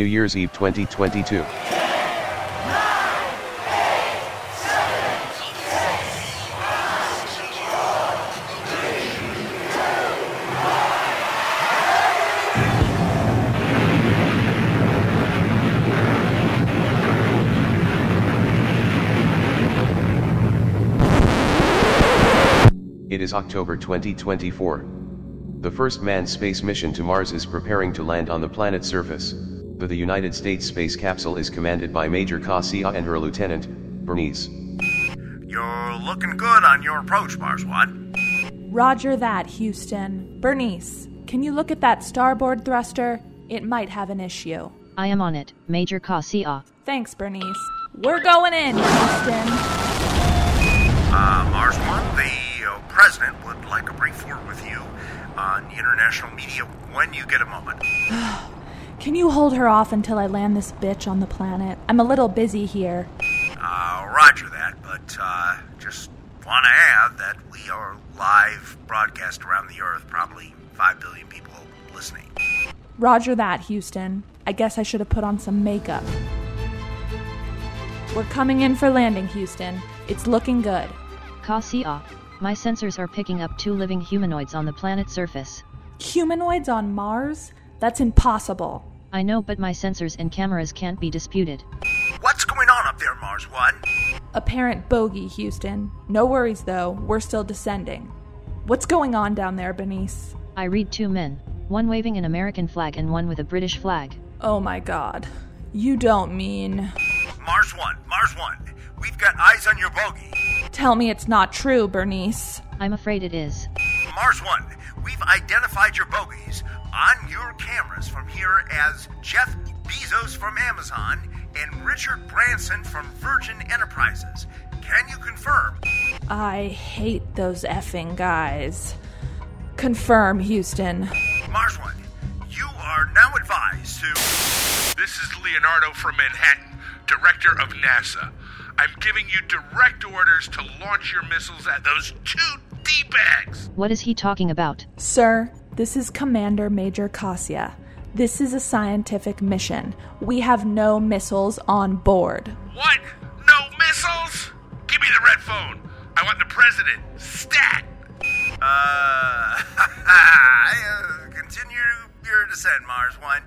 New Year's Eve 2022. It is October 2024. The first manned space mission to Mars is preparing to land on the planet's surface. The, the United States space capsule is commanded by Major Cassia and her lieutenant, Bernice. You're looking good on your approach, Mars One. Roger that, Houston. Bernice, can you look at that starboard thruster? It might have an issue. I am on it, Major Cassia. Thanks, Bernice. We're going in, Houston. Uh, Mars One, the uh, president would like a brief word with you on international media when you get a moment. Can you hold her off until I land this bitch on the planet? I'm a little busy here. Uh, roger that, but uh, just want to add that we are live broadcast around the Earth, probably 5 billion people listening. Roger that, Houston. I guess I should have put on some makeup. We're coming in for landing, Houston. It's looking good. Cassia, my sensors are picking up two living humanoids on the planet's surface. Humanoids on Mars? That's impossible. I know, but my sensors and cameras can't be disputed. What's going on up there, Mars One? Apparent bogey, Houston. No worries, though. We're still descending. What's going on down there, Bernice? I read two men, one waving an American flag and one with a British flag. Oh my god. You don't mean. Mars One, Mars One, we've got eyes on your bogey. Tell me it's not true, Bernice. I'm afraid it is. Mars One, we've identified your bogies on your cameras from here as Jeff Bezos from Amazon and Richard Branson from Virgin Enterprises. Can you confirm? I hate those effing guys. Confirm, Houston. Mars One, you are now advised to. This is Leonardo from Manhattan, director of NASA. I'm giving you direct orders to launch your missiles at those two D-bags. What is he talking about? Sir, this is Commander Major Cassia. This is a scientific mission. We have no missiles on board. What? No missiles? Give me the red phone. I want the president. Stat. Uh, uh, continue your descent, Mars One.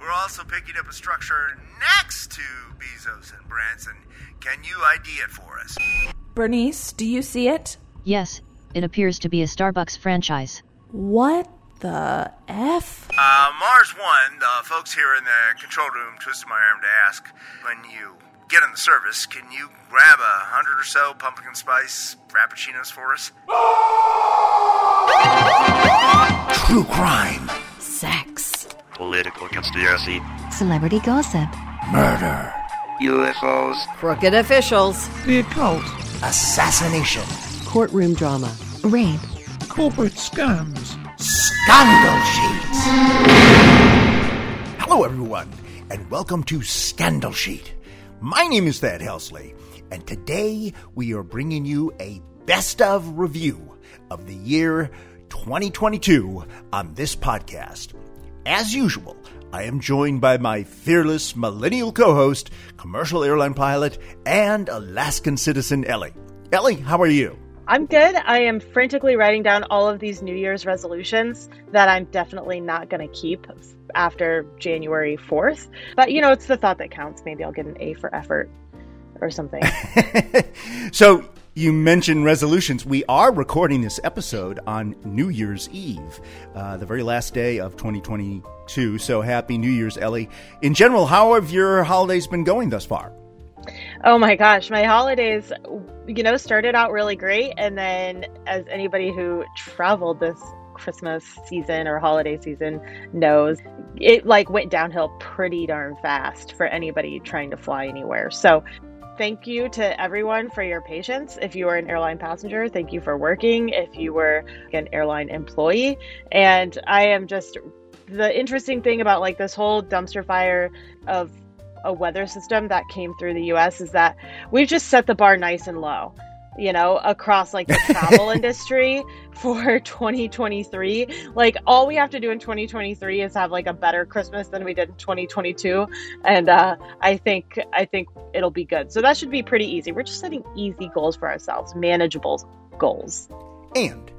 We're also picking up a structure next to Bezos and Branson. Can you ID it for us? Bernice, do you see it? Yes, it appears to be a Starbucks franchise. What the F? Uh, Mars One, the folks here in the control room twisted my arm to ask when you get in the service, can you grab a hundred or so pumpkin spice frappuccinos for us? True crime, Sex. Political conspiracy. Celebrity gossip. murder, UFOs. Crooked officials. The occult, assassination, Courtroom drama. Rape. corporate scams, scandal sheets. Hello, everyone, and welcome to Scandal Sheet. My name is Thad Helsley, and today we are bringing you a best of review of the year 2022 on this podcast. As usual, I am joined by my fearless millennial co host, commercial airline pilot, and Alaskan citizen Ellie. Ellie, how are you? I'm good. I am frantically writing down all of these New Year's resolutions that I'm definitely not going to keep after January 4th. But, you know, it's the thought that counts. Maybe I'll get an A for effort or something. so you mentioned resolutions. We are recording this episode on New Year's Eve, uh, the very last day of 2022. So happy New Year's, Ellie. In general, how have your holidays been going thus far? Oh my gosh, my holidays, you know, started out really great. And then, as anybody who traveled this Christmas season or holiday season knows, it like went downhill pretty darn fast for anybody trying to fly anywhere. So, thank you to everyone for your patience. If you are an airline passenger, thank you for working. If you were an airline employee, and I am just the interesting thing about like this whole dumpster fire of a weather system that came through the US is that we've just set the bar nice and low. you know, across like the travel industry for 2023. Like all we have to do in 2023 is have like a better Christmas than we did in 2022, and uh, I think I think it'll be good. So that should be pretty easy. We're just setting easy goals for ourselves, manageable goals. And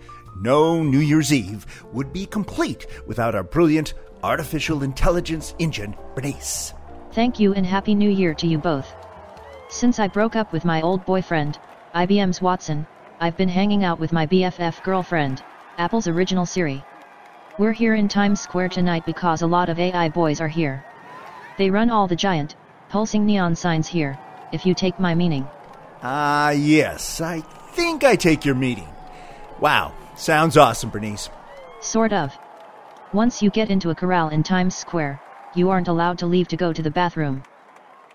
no New Year's Eve would be complete without our brilliant artificial intelligence engine, Bernice. Thank you and Happy New Year to you both. Since I broke up with my old boyfriend, IBM's Watson, I've been hanging out with my BFF girlfriend, Apple's original Siri. We're here in Times Square tonight because a lot of AI boys are here. They run all the giant, pulsing neon signs here, if you take my meaning. Ah, yes, I think I take your meaning. Wow, sounds awesome, Bernice. Sort of. Once you get into a corral in Times Square, you aren't allowed to leave to go to the bathroom.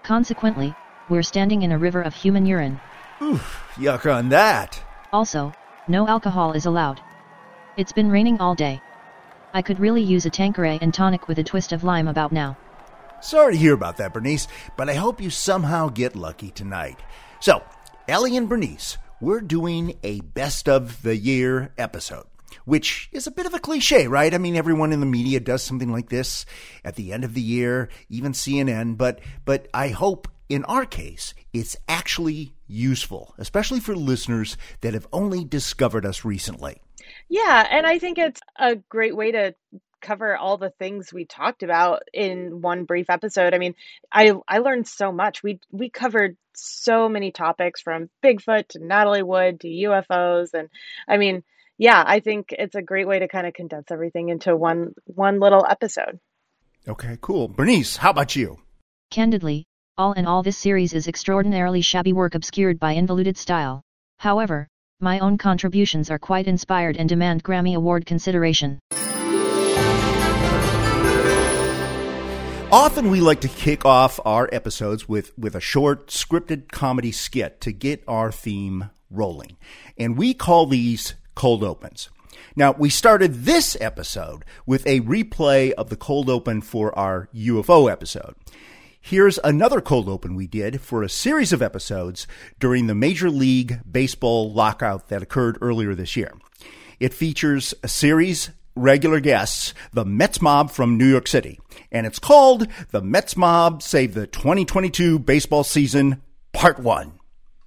Consequently, we're standing in a river of human urine. Oof, yuck on that. Also, no alcohol is allowed. It's been raining all day. I could really use a Tanqueray and tonic with a twist of lime about now. Sorry to hear about that, Bernice, but I hope you somehow get lucky tonight. So, Ellie and Bernice, we're doing a best of the year episode, which is a bit of a cliche, right? I mean, everyone in the media does something like this at the end of the year, even CNN, but but I hope in our case, it's actually useful, especially for listeners that have only discovered us recently. Yeah, and I think it's a great way to cover all the things we talked about in one brief episode. I mean, I I learned so much. We we covered so many topics from Bigfoot to Natalie Wood to UFOs and I mean, yeah, I think it's a great way to kind of condense everything into one one little episode. Okay, cool. Bernice, how about you? Candidly, all in all this series is extraordinarily shabby work obscured by involuted style. However, my own contributions are quite inspired and demand Grammy Award consideration. Often we like to kick off our episodes with, with a short scripted comedy skit to get our theme rolling. And we call these cold opens. Now, we started this episode with a replay of the cold open for our UFO episode. Here's another cold open we did for a series of episodes during the Major League Baseball lockout that occurred earlier this year. It features a series regular guests, the Mets Mob from New York City, and it's called The Mets Mob Save the 2022 Baseball Season Part 1.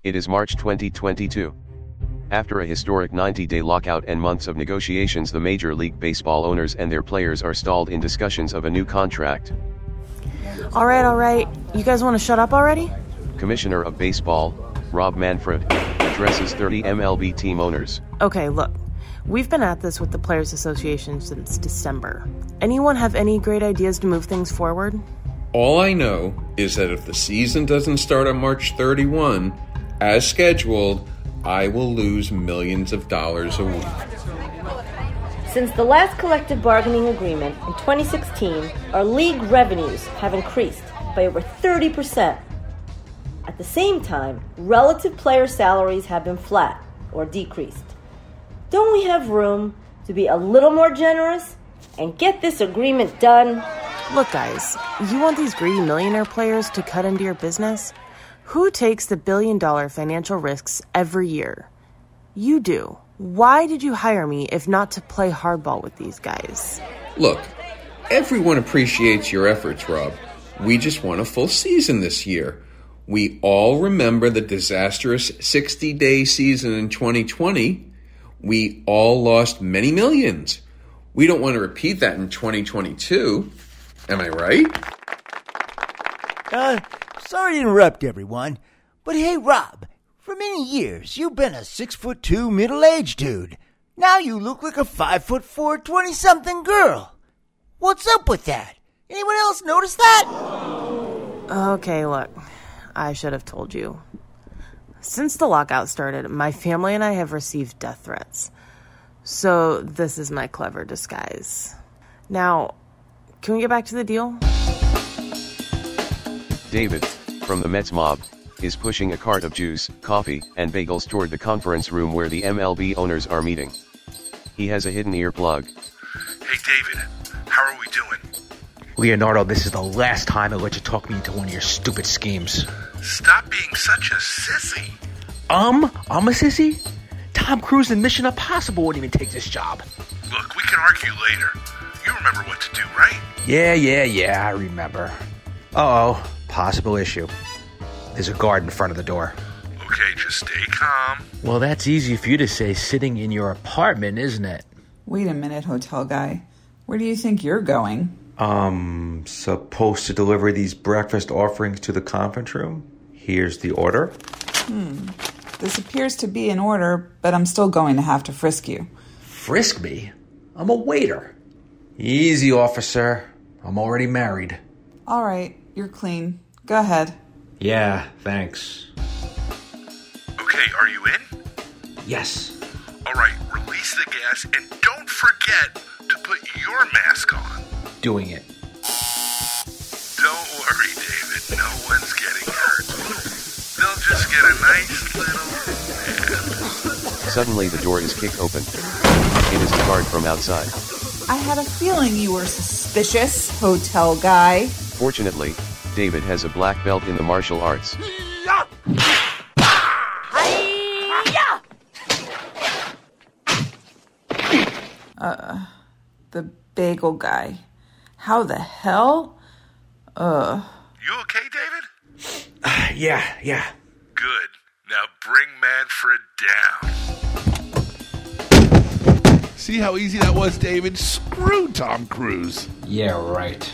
It is March 2022. After a historic 90 day lockout and months of negotiations, the Major League Baseball owners and their players are stalled in discussions of a new contract. All right, all right. You guys want to shut up already? Commissioner of Baseball, Rob Manfred, addresses 30 MLB team owners. Okay, look. We've been at this with the Players Association since December. Anyone have any great ideas to move things forward? All I know is that if the season doesn't start on March 31, as scheduled, I will lose millions of dollars a week. Since the last collective bargaining agreement in 2016, our league revenues have increased by over 30%. At the same time, relative player salaries have been flat or decreased. Don't we have room to be a little more generous and get this agreement done? Look, guys, you want these greedy millionaire players to cut into your business? Who takes the billion dollar financial risks every year? You do. Why did you hire me if not to play hardball with these guys? Look, everyone appreciates your efforts, Rob. We just want a full season this year. We all remember the disastrous 60 day season in 2020. We all lost many millions. We don't want to repeat that in 2022. Am I right? Uh, sorry to interrupt everyone, but hey, Rob, for many years, you've been a six foot two middle aged dude. Now you look like a five foot four twenty something girl. What's up with that? Anyone else notice that? Okay, look, I should have told you. Since the lockout started, my family and I have received death threats. So, this is my clever disguise. Now, can we get back to the deal? David, from the Mets mob, is pushing a cart of juice, coffee, and bagels toward the conference room where the MLB owners are meeting. He has a hidden earplug. Hey, David, how are we doing? Leonardo, this is the last time I let you talk me into one of your stupid schemes. Stop being such a sissy. Um, I'm a sissy? Tom Cruise in Mission Impossible wouldn't even take this job. Look, we can argue later. You remember what to do, right? Yeah, yeah, yeah, I remember. Uh oh, possible issue. There's a guard in front of the door. Okay, just stay calm. Well, that's easy for you to say sitting in your apartment, isn't it? Wait a minute, hotel guy. Where do you think you're going? Um, supposed to deliver these breakfast offerings to the conference room? Here's the order. Hmm. This appears to be in order, but I'm still going to have to frisk you. Frisk me? I'm a waiter. Easy, officer. I'm already married. All right, you're clean. Go ahead. Yeah, thanks. Okay, are you in? Yes. All right, release the gas and don't forget to put your mask on. Doing it. Don't worry, David. No one's getting hurt. They'll just get a nice little. Suddenly the door is kicked open. It is the guard from outside. I had a feeling you were suspicious, hotel guy. Fortunately, David has a black belt in the martial arts. Uh, the bagel guy. How the hell? Uh. You okay, David? Uh, yeah, yeah. Good. Now bring Manfred down. See how easy that was, David? Screw Tom Cruise. Yeah, right.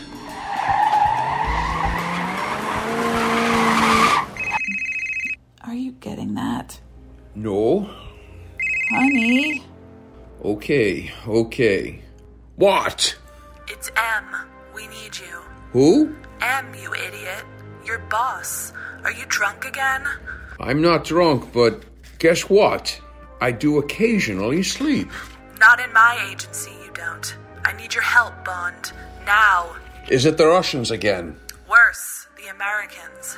Are you getting that? No. Honey? Okay, okay. What? It's M. We need you. Who? M, you idiot. Your boss. Are you drunk again? I'm not drunk, but guess what? I do occasionally sleep. Not in my agency, you don't. I need your help, Bond. Now. Is it the Russians again? Worse, the Americans.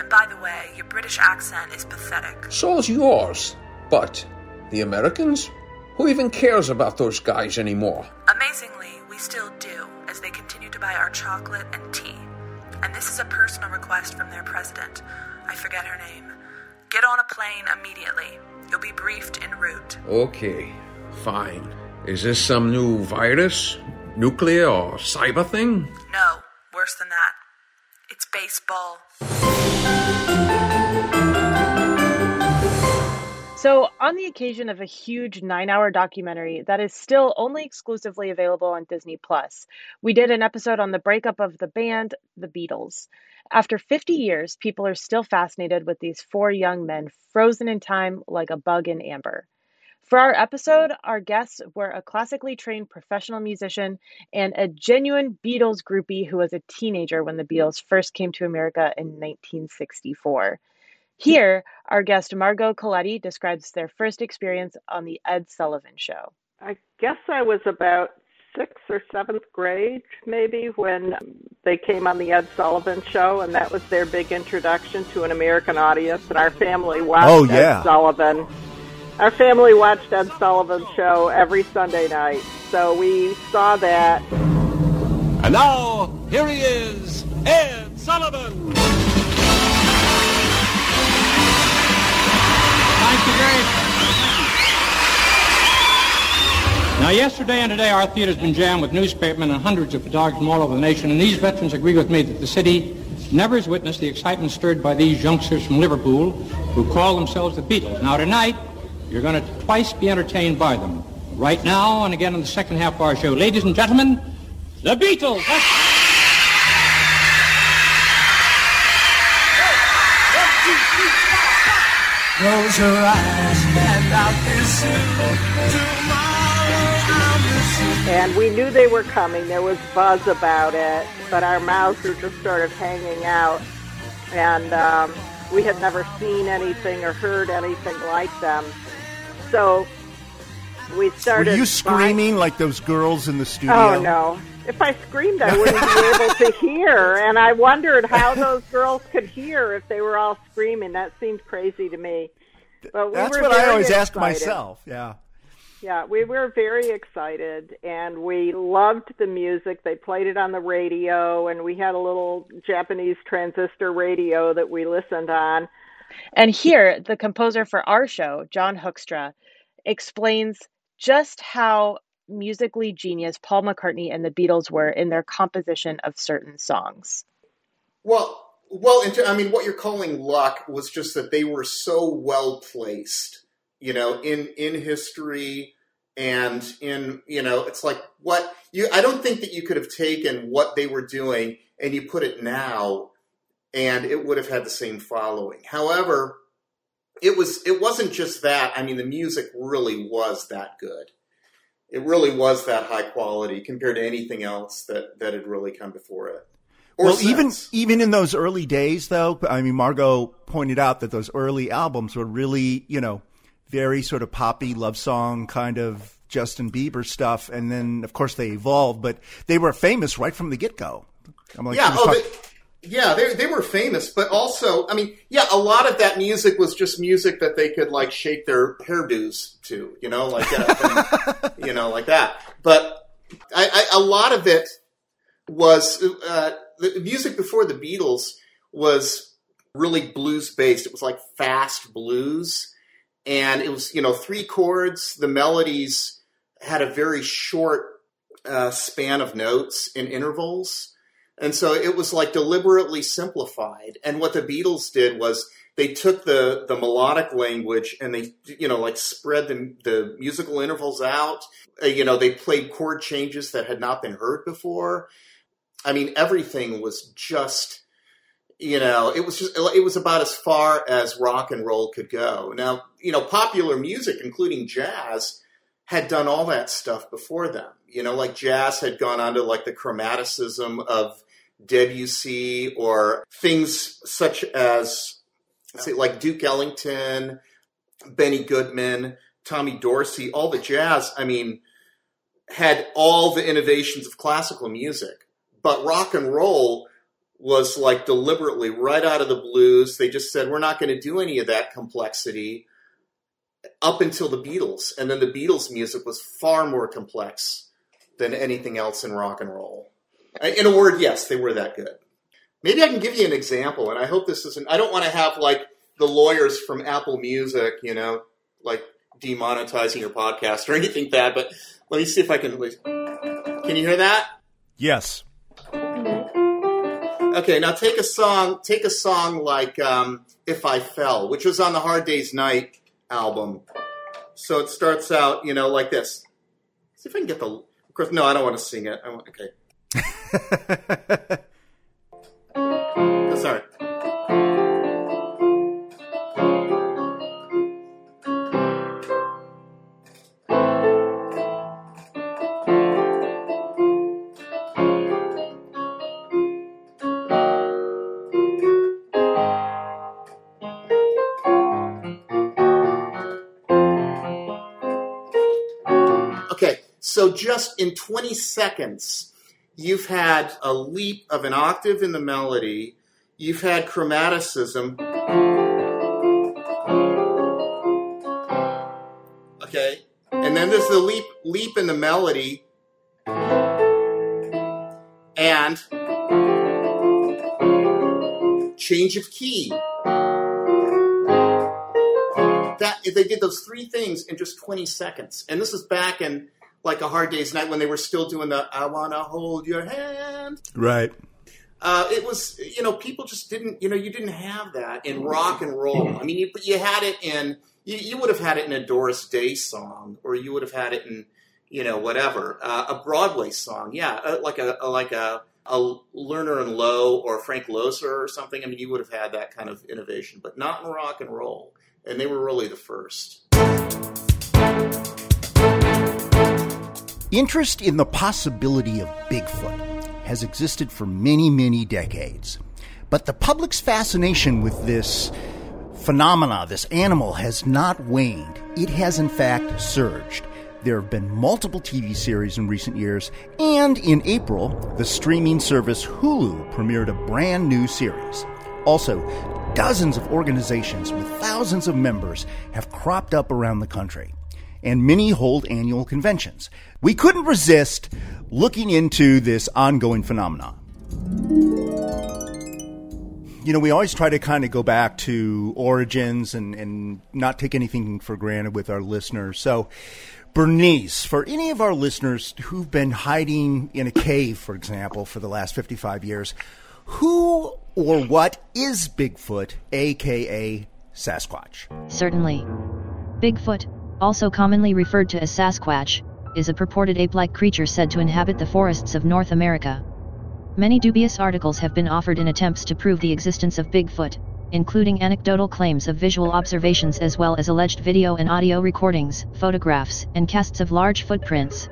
And by the way, your British accent is pathetic. So's yours. But the Americans? Who even cares about those guys anymore? Amazingly, we still do, as they continue to buy our chocolate and tea. And this is a personal request from their president. I forget her name. Get on a plane immediately. You'll be briefed en route. Okay, fine. Is this some new virus? Nuclear or cyber thing? No, worse than that. Baseball. So, on the occasion of a huge nine hour documentary that is still only exclusively available on Disney Plus, we did an episode on the breakup of the band, The Beatles. After 50 years, people are still fascinated with these four young men frozen in time like a bug in amber. For our episode, our guests were a classically trained professional musician and a genuine Beatles groupie who was a teenager when the Beatles first came to America in 1964. Here, our guest Margot Coletti describes their first experience on The Ed Sullivan Show. I guess I was about sixth or seventh grade, maybe, when they came on The Ed Sullivan Show, and that was their big introduction to an American audience. And our family watched Oh, yeah. Ed Sullivan. Our family watched Ed Sullivan's Show every Sunday night, so we saw that. And now, here he is, Ed Sullivan. Thank you very Now, yesterday and today, our theater's been jammed with newspapermen and hundreds of photographers from all over the nation, and these veterans agree with me that the city never has witnessed the excitement stirred by these youngsters from Liverpool who call themselves the Beatles. Now, tonight, you're going to twice be entertained by them. Right now, and again in the second half of our show. Ladies and gentlemen, the Beatles. Let's- Close your eyes and I'll kiss you. Tomorrow I'll miss you. And we knew they were coming. There was buzz about it, but our mouths were just sort of hanging out. And um, we had never seen anything or heard anything like them. So we started. Were you screaming like those girls in the studio? Oh no! If I screamed, I wouldn't be able to hear. And I wondered how those girls could hear if they were all screaming. That seemed crazy to me. But we That's were what I always ask myself. Yeah. Yeah, we were very excited and we loved the music. They played it on the radio and we had a little Japanese transistor radio that we listened on. And here, the composer for our show, John Hoekstra, explains just how musically genius Paul McCartney and the Beatles were in their composition of certain songs. Well, well, I mean, what you're calling luck was just that they were so well placed, you know, in in history and in you know, it's like what you. I don't think that you could have taken what they were doing and you put it now, and it would have had the same following. However, it was it wasn't just that. I mean, the music really was that good. It really was that high quality compared to anything else that that had really come before it. well, since. even even in those early days, though, I mean, Margot pointed out that those early albums were really, you know, very sort of poppy love song kind of Justin Bieber stuff, and then of course they evolved, but they were famous right from the get go. Like, yeah, oh, yeah, they they were famous, but also, I mean, yeah, a lot of that music was just music that they could like shake their hairdos to, you know, like that, you know, like that. But I, I, a lot of it was uh, the music before the Beatles was really blues based. It was like fast blues, and it was you know three chords. The melodies had a very short uh, span of notes in intervals and so it was like deliberately simplified. And what the Beatles did was they took the, the melodic language and they, you know, like spread the, the musical intervals out. Uh, you know, they played chord changes that had not been heard before. I mean, everything was just, you know, it was just, it was about as far as rock and roll could go. Now, you know, popular music, including jazz, had done all that stuff before them. You know, like jazz had gone on to like the chromaticism of Debussy or things such as, say, like Duke Ellington, Benny Goodman, Tommy Dorsey, all the jazz, I mean, had all the innovations of classical music. But rock and roll was like deliberately right out of the blues. They just said, we're not going to do any of that complexity up until the Beatles. And then the Beatles music was far more complex than anything else in rock and roll. In a word, yes, they were that good. Maybe I can give you an example, and I hope this isn't. I don't want to have like the lawyers from Apple Music, you know, like demonetizing your podcast or anything bad. But let me see if I can. Can you hear that? Yes. Okay, now take a song. Take a song like um, "If I Fell," which was on the Hard Day's Night album. So it starts out, you know, like this. See if I can get the. Of course, no, I don't want to sing it. I want, okay. Sorry. Okay, so just in 20 seconds, you've had a leap of an octave in the melody, you've had chromaticism. Okay, and then there's the leap leap in the melody, and change of key. That they did those three things in just 20 seconds, and this is back in like a hard day's night when they were still doing the "I want to hold your hand." Right. Uh, it was, you know, people just didn't, you know, you didn't have that in rock and roll. I mean, you, you had it in, you, you would have had it in a Doris Day song, or you would have had it in, you know, whatever, uh, a Broadway song, yeah, uh, like a, a like a, a Lerner and Loewe or Frank Loesser or something. I mean, you would have had that kind of innovation, but not in rock and roll, and they were really the first. Interest in the possibility of Bigfoot has existed for many, many decades. But the public's fascination with this phenomena, this animal, has not waned. It has, in fact, surged. There have been multiple TV series in recent years, and in April, the streaming service Hulu premiered a brand new series. Also, dozens of organizations with thousands of members have cropped up around the country and many hold annual conventions. We couldn't resist looking into this ongoing phenomenon. you know, we always try to kind of go back to origins and, and not take anything for granted with our listeners. So, Bernice, for any of our listeners who've been hiding in a cave, for example, for the last 55 years, who or what is Bigfoot, aka Sasquatch? Certainly. Bigfoot, also commonly referred to as Sasquatch, is a purported ape like creature said to inhabit the forests of North America. Many dubious articles have been offered in attempts to prove the existence of Bigfoot, including anecdotal claims of visual observations as well as alleged video and audio recordings, photographs, and casts of large footprints.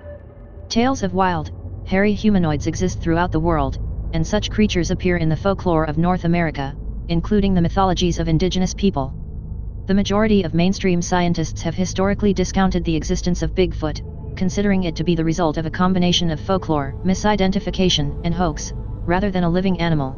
Tales of wild, hairy humanoids exist throughout the world, and such creatures appear in the folklore of North America, including the mythologies of indigenous people. The majority of mainstream scientists have historically discounted the existence of Bigfoot, considering it to be the result of a combination of folklore, misidentification, and hoax, rather than a living animal.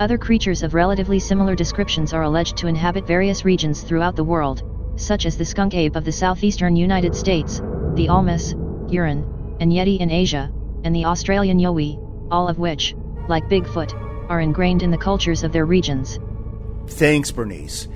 Other creatures of relatively similar descriptions are alleged to inhabit various regions throughout the world, such as the skunk ape of the southeastern United States, the Almas, Yeren, and Yeti in Asia, and the Australian Yowie, all of which, like Bigfoot, are ingrained in the cultures of their regions. Thanks, Bernice.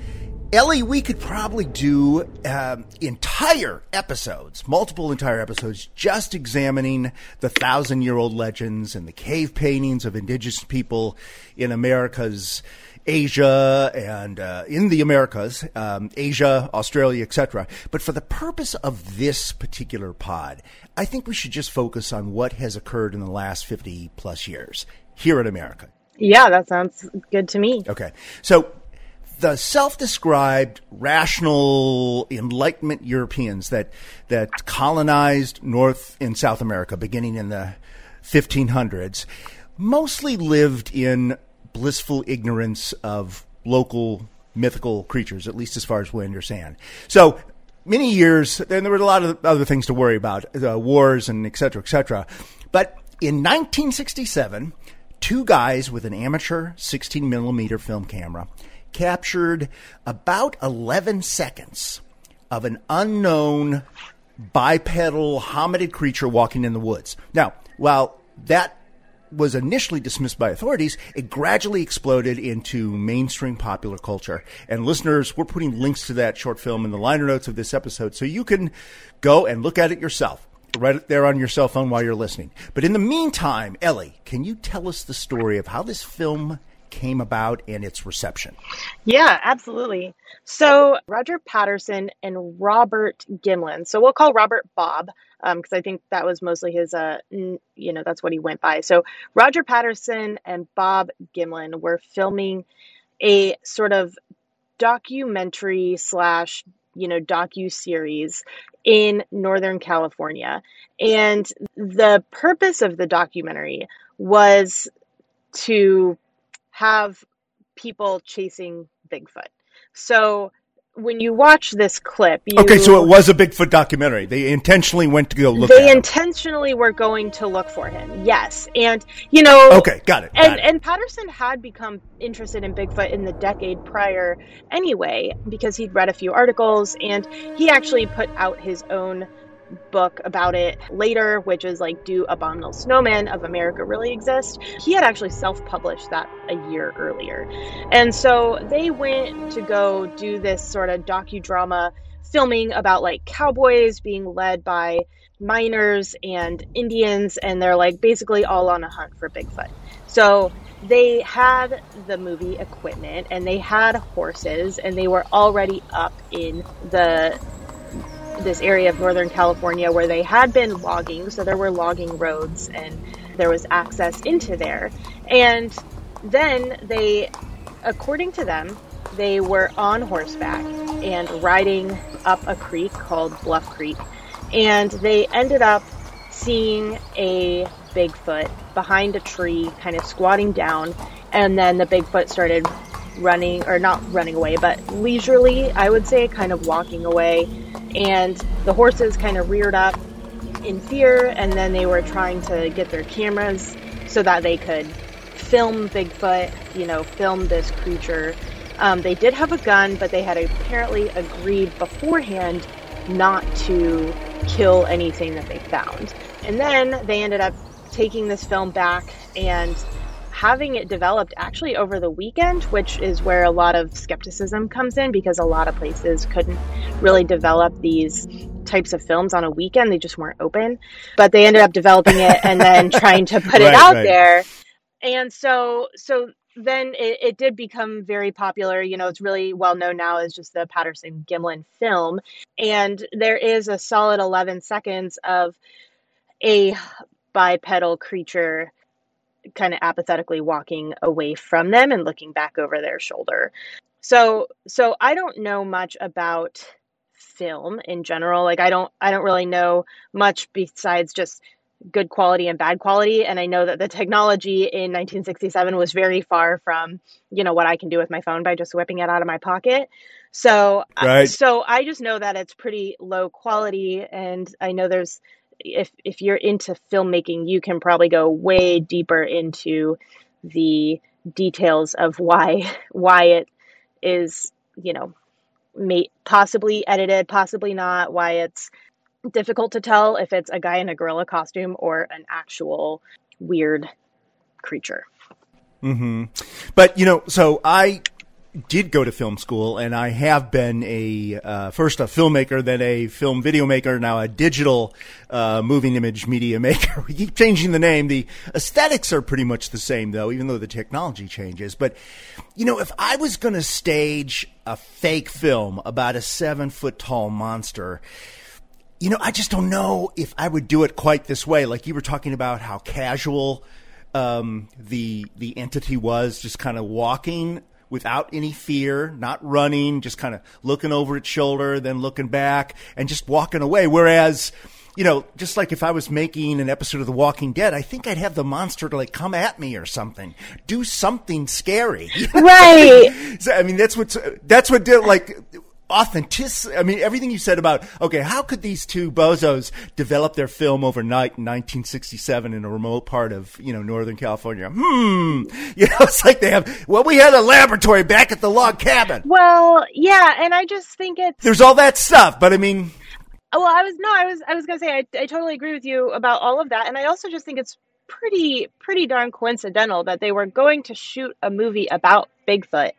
Ellie, we could probably do um, entire episodes, multiple entire episodes, just examining the thousand year old legends and the cave paintings of indigenous people in America's Asia and uh, in the Americas, um, Asia, Australia, etc. But for the purpose of this particular pod, I think we should just focus on what has occurred in the last 50 plus years here in America. Yeah, that sounds good to me. Okay. So the self-described rational enlightenment Europeans that that colonized North and South America beginning in the 1500s mostly lived in blissful ignorance of local mythical creatures at least as far as we understand. So many years and there were a lot of other things to worry about, uh, wars and et cetera, et cetera. But in 1967, two guys with an amateur 16 millimeter film camera captured about 11 seconds of an unknown bipedal hominid creature walking in the woods. Now, while that was initially dismissed by authorities, it gradually exploded into mainstream popular culture. And listeners, we're putting links to that short film in the liner notes of this episode so you can go and look at it yourself. Right there on your cell phone while you're listening. But in the meantime, Ellie, can you tell us the story of how this film came about and its reception? Yeah, absolutely. So Roger Patterson and Robert Gimlin. So we'll call Robert Bob because um, I think that was mostly his, uh, you know, that's what he went by. So Roger Patterson and Bob Gimlin were filming a sort of documentary slash you know docu series in northern california and the purpose of the documentary was to have people chasing Bigfoot. So when you watch this clip, you, okay, so it was a Bigfoot documentary. They intentionally went to go look. They intentionally were going to look for him. Yes, and you know. Okay, got it. Got and it. and Patterson had become interested in Bigfoot in the decade prior, anyway, because he'd read a few articles and he actually put out his own book about it later, which is like Do Abominable Snowmen of America Really Exist? He had actually self published that a year earlier. And so they went to go do this sort of docudrama filming about like cowboys being led by miners and Indians, and they're like basically all on a hunt for Bigfoot. So they had the movie equipment and they had horses and they were already up in the this area of Northern California where they had been logging, so there were logging roads and there was access into there. And then they, according to them, they were on horseback and riding up a creek called Bluff Creek. And they ended up seeing a Bigfoot behind a tree, kind of squatting down. And then the Bigfoot started running, or not running away, but leisurely, I would say, kind of walking away and the horses kind of reared up in fear and then they were trying to get their cameras so that they could film Bigfoot, you know, film this creature. Um, they did have a gun, but they had apparently agreed beforehand not to kill anything that they found. And then they ended up taking this film back and having it developed actually over the weekend, which is where a lot of skepticism comes in because a lot of places couldn't really develop these types of films on a weekend. They just weren't open. But they ended up developing it and then trying to put it out right. there. And so so then it, it did become very popular. You know, it's really well known now as just the Patterson Gimlin film. And there is a solid 11 seconds of a bipedal creature kind of apathetically walking away from them and looking back over their shoulder. So so I don't know much about film in general. Like I don't I don't really know much besides just good quality and bad quality and I know that the technology in 1967 was very far from, you know, what I can do with my phone by just whipping it out of my pocket. So Right. so I just know that it's pretty low quality and I know there's if if you're into filmmaking, you can probably go way deeper into the details of why why it is, you know, may possibly edited, possibly not, why it's difficult to tell if it's a guy in a gorilla costume or an actual weird creature. hmm But you know, so I did go to film school, and I have been a uh, first a filmmaker, then a film video maker, now a digital uh, moving image media maker. We keep changing the name. The aesthetics are pretty much the same, though, even though the technology changes. But you know, if I was going to stage a fake film about a seven foot tall monster you know, I just don't know if I would do it quite this way. Like you were talking about how casual um, the the entity was, just kind of walking without any fear, not running, just kind of looking over its shoulder, then looking back, and just walking away. Whereas, you know, just like if I was making an episode of The Walking Dead, I think I'd have the monster to like come at me or something, do something scary. Right. so, I mean, that's what's that's what did like authenticity. I mean, everything you said about okay, how could these two bozos develop their film overnight in 1967 in a remote part of you know Northern California? Hmm. You know, it's like they have. Well, we had a laboratory back at the log cabin. Well, yeah, and I just think it's There's all that stuff, but I mean, well, I was no, I was I was gonna say I I totally agree with you about all of that, and I also just think it's pretty pretty darn coincidental that they were going to shoot a movie about Bigfoot,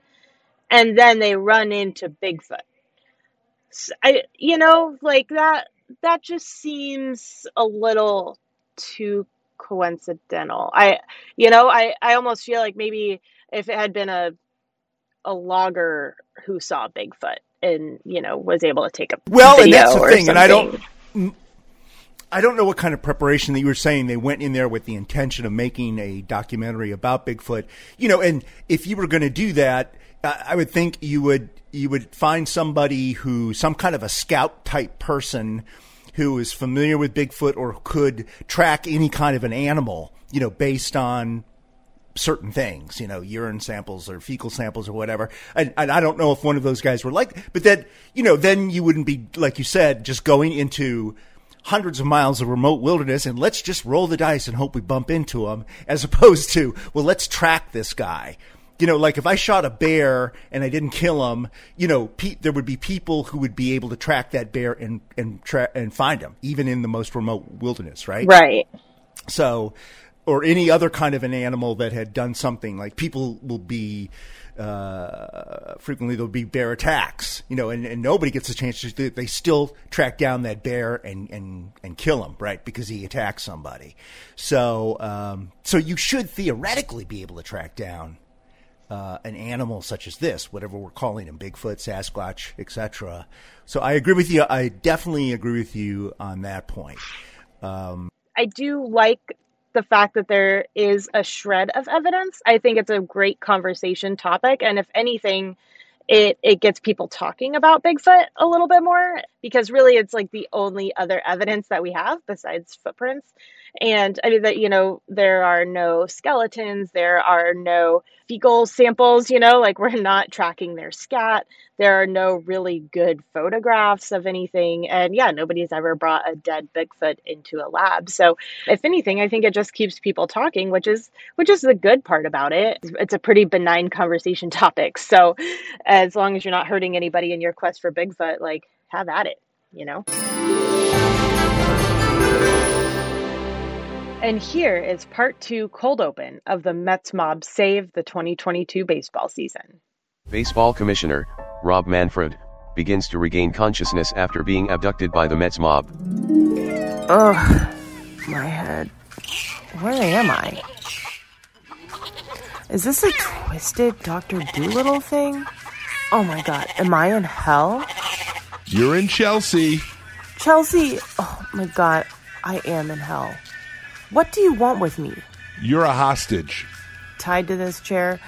and then they run into Bigfoot. I you know like that that just seems a little too coincidental. I you know I I almost feel like maybe if it had been a a logger who saw Bigfoot and you know was able to take a well, and that's the thing, and I don't. I don't know what kind of preparation that you were saying they went in there with the intention of making a documentary about Bigfoot. You know, and if you were going to do that, I would think you would you would find somebody who some kind of a scout type person who is familiar with Bigfoot or could track any kind of an animal, you know, based on certain things, you know, urine samples or fecal samples or whatever. And, and I don't know if one of those guys were like, but that, you know, then you wouldn't be, like you said, just going into hundreds of miles of remote wilderness and let's just roll the dice and hope we bump into him as opposed to, well, let's track this guy. You know, like if I shot a bear and I didn't kill him, you know, pe- there would be people who would be able to track that bear and and tra- and find him, even in the most remote wilderness, right? Right. So, or any other kind of an animal that had done something like people will be uh, frequently there'll be bear attacks, you know, and, and nobody gets a chance to do it. They still track down that bear and, and, and kill him, right? Because he attacked somebody. So, um, so you should theoretically be able to track down uh, an animal such as this, whatever we're calling him, Bigfoot, Sasquatch, etc. So I agree with you. I definitely agree with you on that point. Um, I do like the fact that there is a shred of evidence. I think it's a great conversation topic, and if anything, it it gets people talking about Bigfoot a little bit more because really it's like the only other evidence that we have besides footprints. And I mean that you know there are no skeletons, there are no fecal samples, you know, like we're not tracking their scat. There are no really good photographs of anything. And yeah, nobody's ever brought a dead Bigfoot into a lab. So if anything, I think it just keeps people talking, which is which is the good part about it. It's a pretty benign conversation topic. So as long as you're not hurting anybody in your quest for Bigfoot, like have at it, you know? And here is part two cold open of the Mets mob save the 2022 baseball season. Baseball commissioner, Rob Manfred, begins to regain consciousness after being abducted by the Mets mob. Ugh, my head. Where am I? Is this a twisted Dr. Dolittle thing? Oh my god, am I in hell? You're in Chelsea. Chelsea, oh my god, I am in hell. What do you want with me? You're a hostage. Tied to this chair?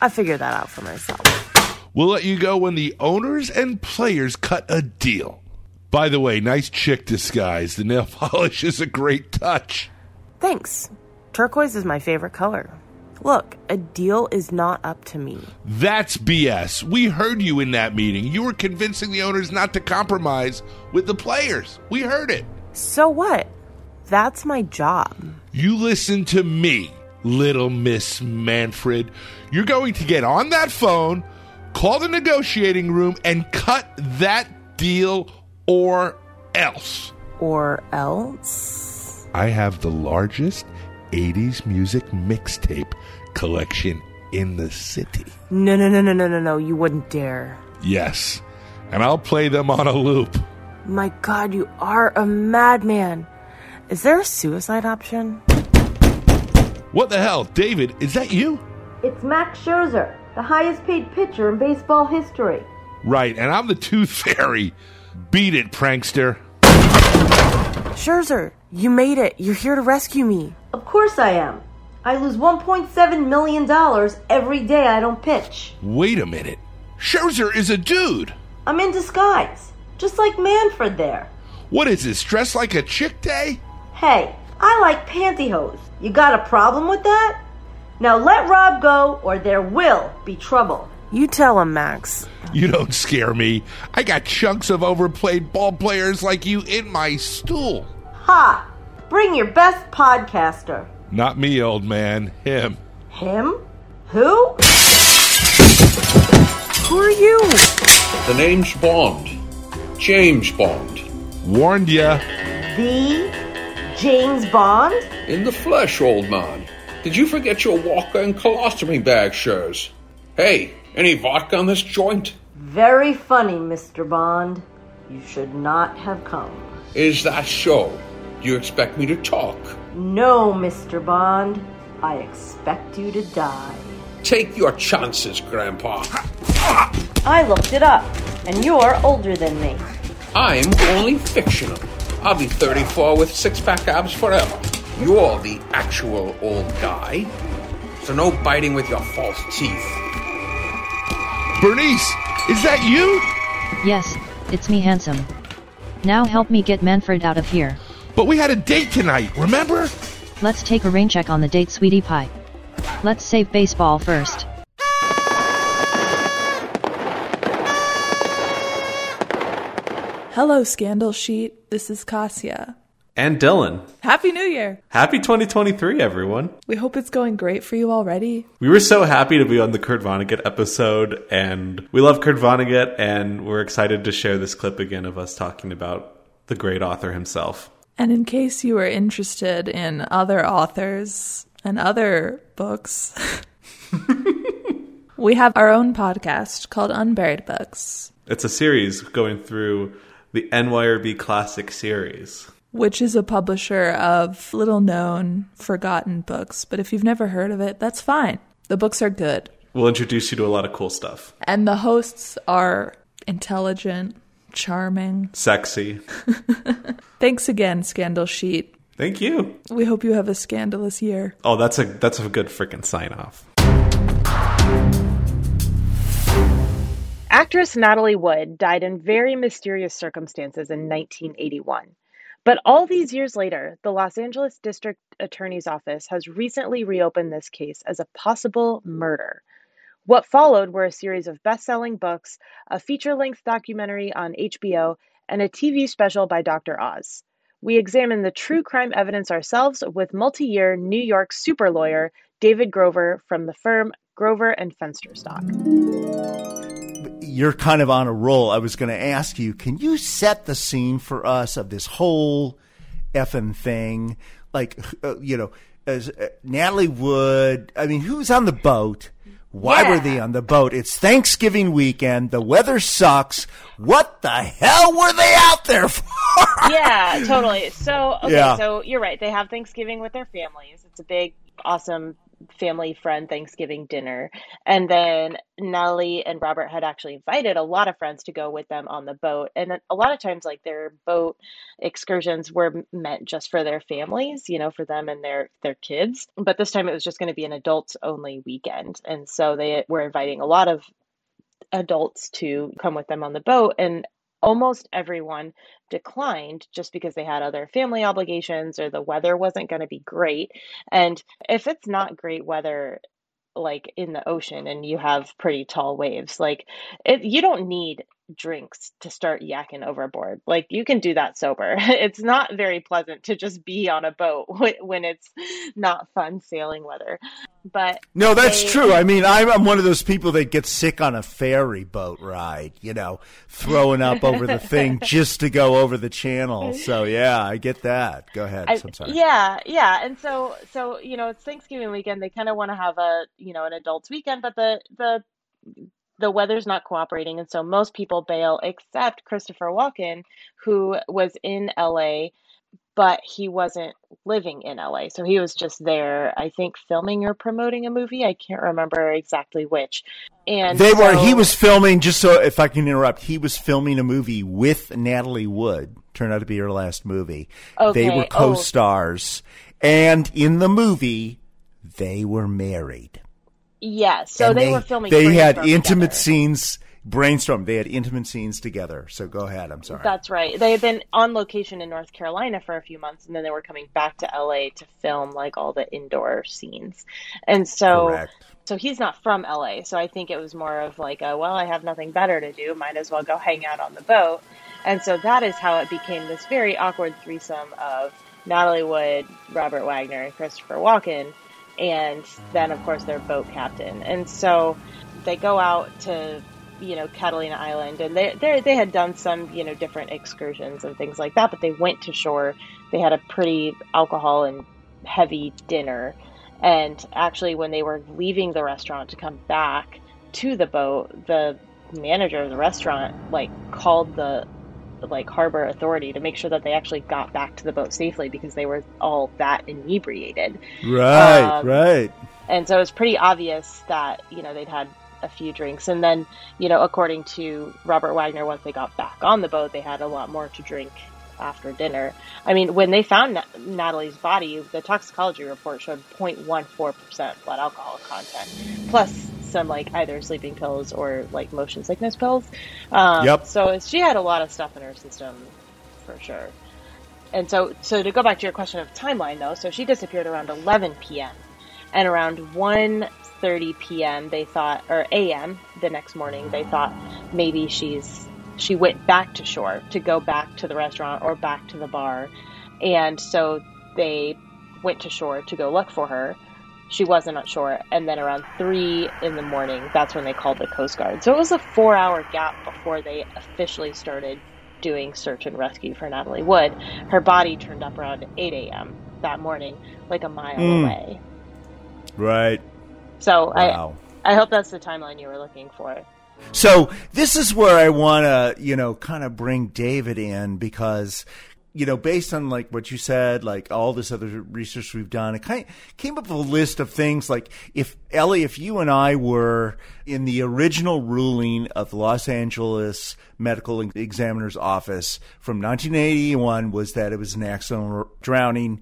I figured that out for myself. We'll let you go when the owners and players cut a deal. By the way, nice chick disguise. The nail polish is a great touch. Thanks. Turquoise is my favorite color. Look, a deal is not up to me. That's BS. We heard you in that meeting. You were convincing the owners not to compromise with the players. We heard it. So what? That's my job. You listen to me, little Miss Manfred. You're going to get on that phone, call the negotiating room, and cut that deal or else. Or else? I have the largest 80s music mixtape collection in the city. No, no, no, no, no, no, no. You wouldn't dare. Yes, and I'll play them on a loop. My god, you are a madman. Is there a suicide option? What the hell, David? Is that you? It's Max Scherzer, the highest paid pitcher in baseball history. Right, and I'm the Tooth Fairy. Beat it, prankster. Scherzer, you made it. You're here to rescue me. Of course I am. I lose $1.7 million every day I don't pitch. Wait a minute. Scherzer is a dude. I'm in disguise, just like Manfred there. What is this, dressed like a chick day? Hey, I like pantyhose. You got a problem with that? Now let Rob go, or there will be trouble. You tell him, Max. You don't scare me. I got chunks of overplayed ball players like you in my stool. Ha! Bring your best podcaster. Not me, old man. Him. Him? Who? Who are you? The name's Bond. James Bond. Warned ya. The James Bond? In the flesh, old man. Did you forget your walker and colostomy bag, Shers? Hey, any vodka on this joint? Very funny, Mr. Bond. You should not have come. Is that so? Do you expect me to talk? No, Mr. Bond. I expect you to die. Take your chances, Grandpa. I looked it up, and you're older than me. I'm only fictional. I'll be 34 with six pack abs forever. You're the actual old guy. So no biting with your false teeth. Bernice, is that you? Yes, it's me, handsome. Now help me get Manfred out of here. But we had a date tonight, remember? Let's take a rain check on the date, sweetie pie. Let's save baseball first. Hello, Scandal Sheet. This is Kasia. And Dylan. Happy New Year! Happy 2023, everyone. We hope it's going great for you already. We were so happy to be on the Kurt Vonnegut episode, and we love Kurt Vonnegut, and we're excited to share this clip again of us talking about the great author himself. And in case you are interested in other authors and other books, we have our own podcast called Unburied Books, It's a series going through the NYRB Classic series. which is a publisher of little known, forgotten books. But if you've never heard of it, that's fine. The books are good. We'll introduce you to a lot of cool stuff. And the hosts are intelligent, charming. Sexy. Thanks again, Scandal Sheet. Thank you. We hope you have a scandalous year. Oh, that's a that's a good freaking sign off. Actress Natalie Wood died in very mysterious circumstances in 1981. But all these years later, the Los Angeles District Attorney's Office has recently reopened this case as a possible murder. What followed were a series of best selling books, a feature length documentary on HBO, and a TV special by Dr. Oz. We examine the true crime evidence ourselves with multi year New York super lawyer David Grover from the firm Grover and Fensterstock. You're kind of on a roll. I was going to ask you, can you set the scene for us of this whole effing thing? like uh, you know, as uh, Natalie Wood. I mean, who's on the boat? Why Yeah. were they on the boat? It's Thanksgiving weekend. The weather sucks. What the hell were they out there for? yeah, totally. So, okay, Yeah. so you're right. They have Thanksgiving with their families. It's a big, awesome family friend Thanksgiving dinner. And then Nellie and Robert had actually invited a lot of friends to go with them on the boat. And a lot of times, like their boat excursions were meant just for their families, you know, for them and their their kids. But this time it was just going to be an adults only weekend. And so they were inviting a lot of adults to come with them on the boat and almost everyone declined just because they had other family obligations or the weather wasn't going to be great. And if it's not great weather like in the ocean and you have pretty tall waves like it, you don't need drinks to start yakking overboard like you can do that sober it's not very pleasant to just be on a boat when it's not fun sailing weather but No, that's they- true. I mean, I'm, I'm one of those people that gets sick on a ferry boat ride, you know, throwing up over the thing just to go over the channel. So, yeah, I get that. Go ahead. I- I'm sorry. Yeah, yeah, and so so you know it's Thanksgiving weekend. They kind of want to have a you know an adults weekend, but the the the weather's not cooperating, and so most people bail except Christopher Walken, who was in LA, but he wasn't living in LA, so he was just there. I think filming or promoting a movie. I can't remember exactly which. And They were, he was filming, just so if I can interrupt, he was filming a movie with Natalie Wood. Turned out to be her last movie. Okay. They were oh. co stars. And in the movie, they were married. Yeah. So And they, were filming. They had intimate together. scenes, brainstorm. They had intimate scenes together. So go ahead. I'm sorry. That's right. They had been on location in North Carolina for a few months, and then they were coming back to LA to film like all the indoor scenes. And so, Correct. so he's not from LA. So I think it was more of like, a, well, I have nothing better to do. Might as well go hang out on the boat. And so that is how it became this very awkward threesome of Natalie Wood, Robert Wagner, and Christopher Walken. And then, of course, their boat captain. And so they go out to you know Catalina Island, and they they had done some you know different excursions and things like that, but they went to shore. They had a pretty alcohol and heavy dinner, and actually when they were leaving the restaurant to come back to the boat, the manager of the restaurant like called the like harbor authority to make sure that they actually got back to the boat safely because they were all that inebriated. Right, Um, right. And so it was pretty obvious that, you know, they'd had a few drinks. And then, you know, according to Robert Wagner, once they got back on the boat, they had a lot more to drink after dinner. I mean, when they found Nat- Natalie's body, the toxicology report showed 0.14% blood alcohol content, plus some like either sleeping pills or like motion sickness pills. Um, Yep. So she had a lot of stuff in her system for sure. And so, so to go back to your question of timeline, though, so she disappeared around 11 p.m. and around 1:30 p.m. they thought, or a.m. the next morning, they thought maybe she's she went back to shore to go back to the restaurant or back to the bar, and so they went to shore to go look for her. She wasn't shore, and then around three in the morning, that's when they called the Coast Guard. So it was a four-hour gap before they officially started doing search and rescue for Natalie Wood. Her body turned up around 8 a.m. that morning, like a mile Mm. away. Right. So Wow. I, I hope that's the timeline you were looking for. So this is where I want to, you know, kind of bring David in because, you know, based on like what you said, like all this other research we've done, it kind of came up with a list of things like if Ellie, if you and I were in the original ruling of the Los Angeles Medical Examiner's Office from 1981 was that it was an accidental drowning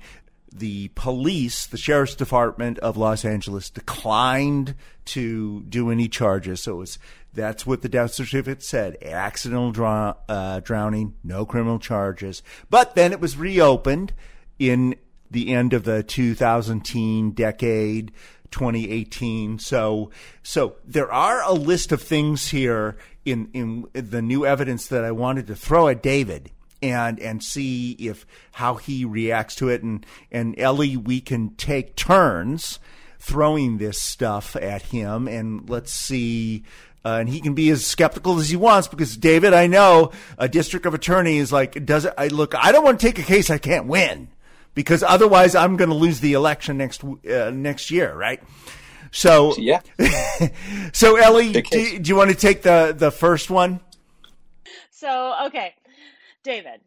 the police, the sheriff's department of Los Angeles declined to do any charges. So it was, that's what the death certificate said. Accidental uh, drowning, no criminal charges. But then it was reopened in the end of the 2010 decade, 2018. So, so there are a list of things here in, in the new evidence that I wanted to throw at David and and see if how he reacts to it and and Ellie we can take turns throwing this stuff at him and let's see uh, and he can be as skeptical as he wants because David I know a district of attorney is like does it I look I don't want to take a case I can't win because otherwise I'm going to lose the election next uh, next year, right? So yeah. so Ellie, do, do you want to take the the first one? So, okay, David.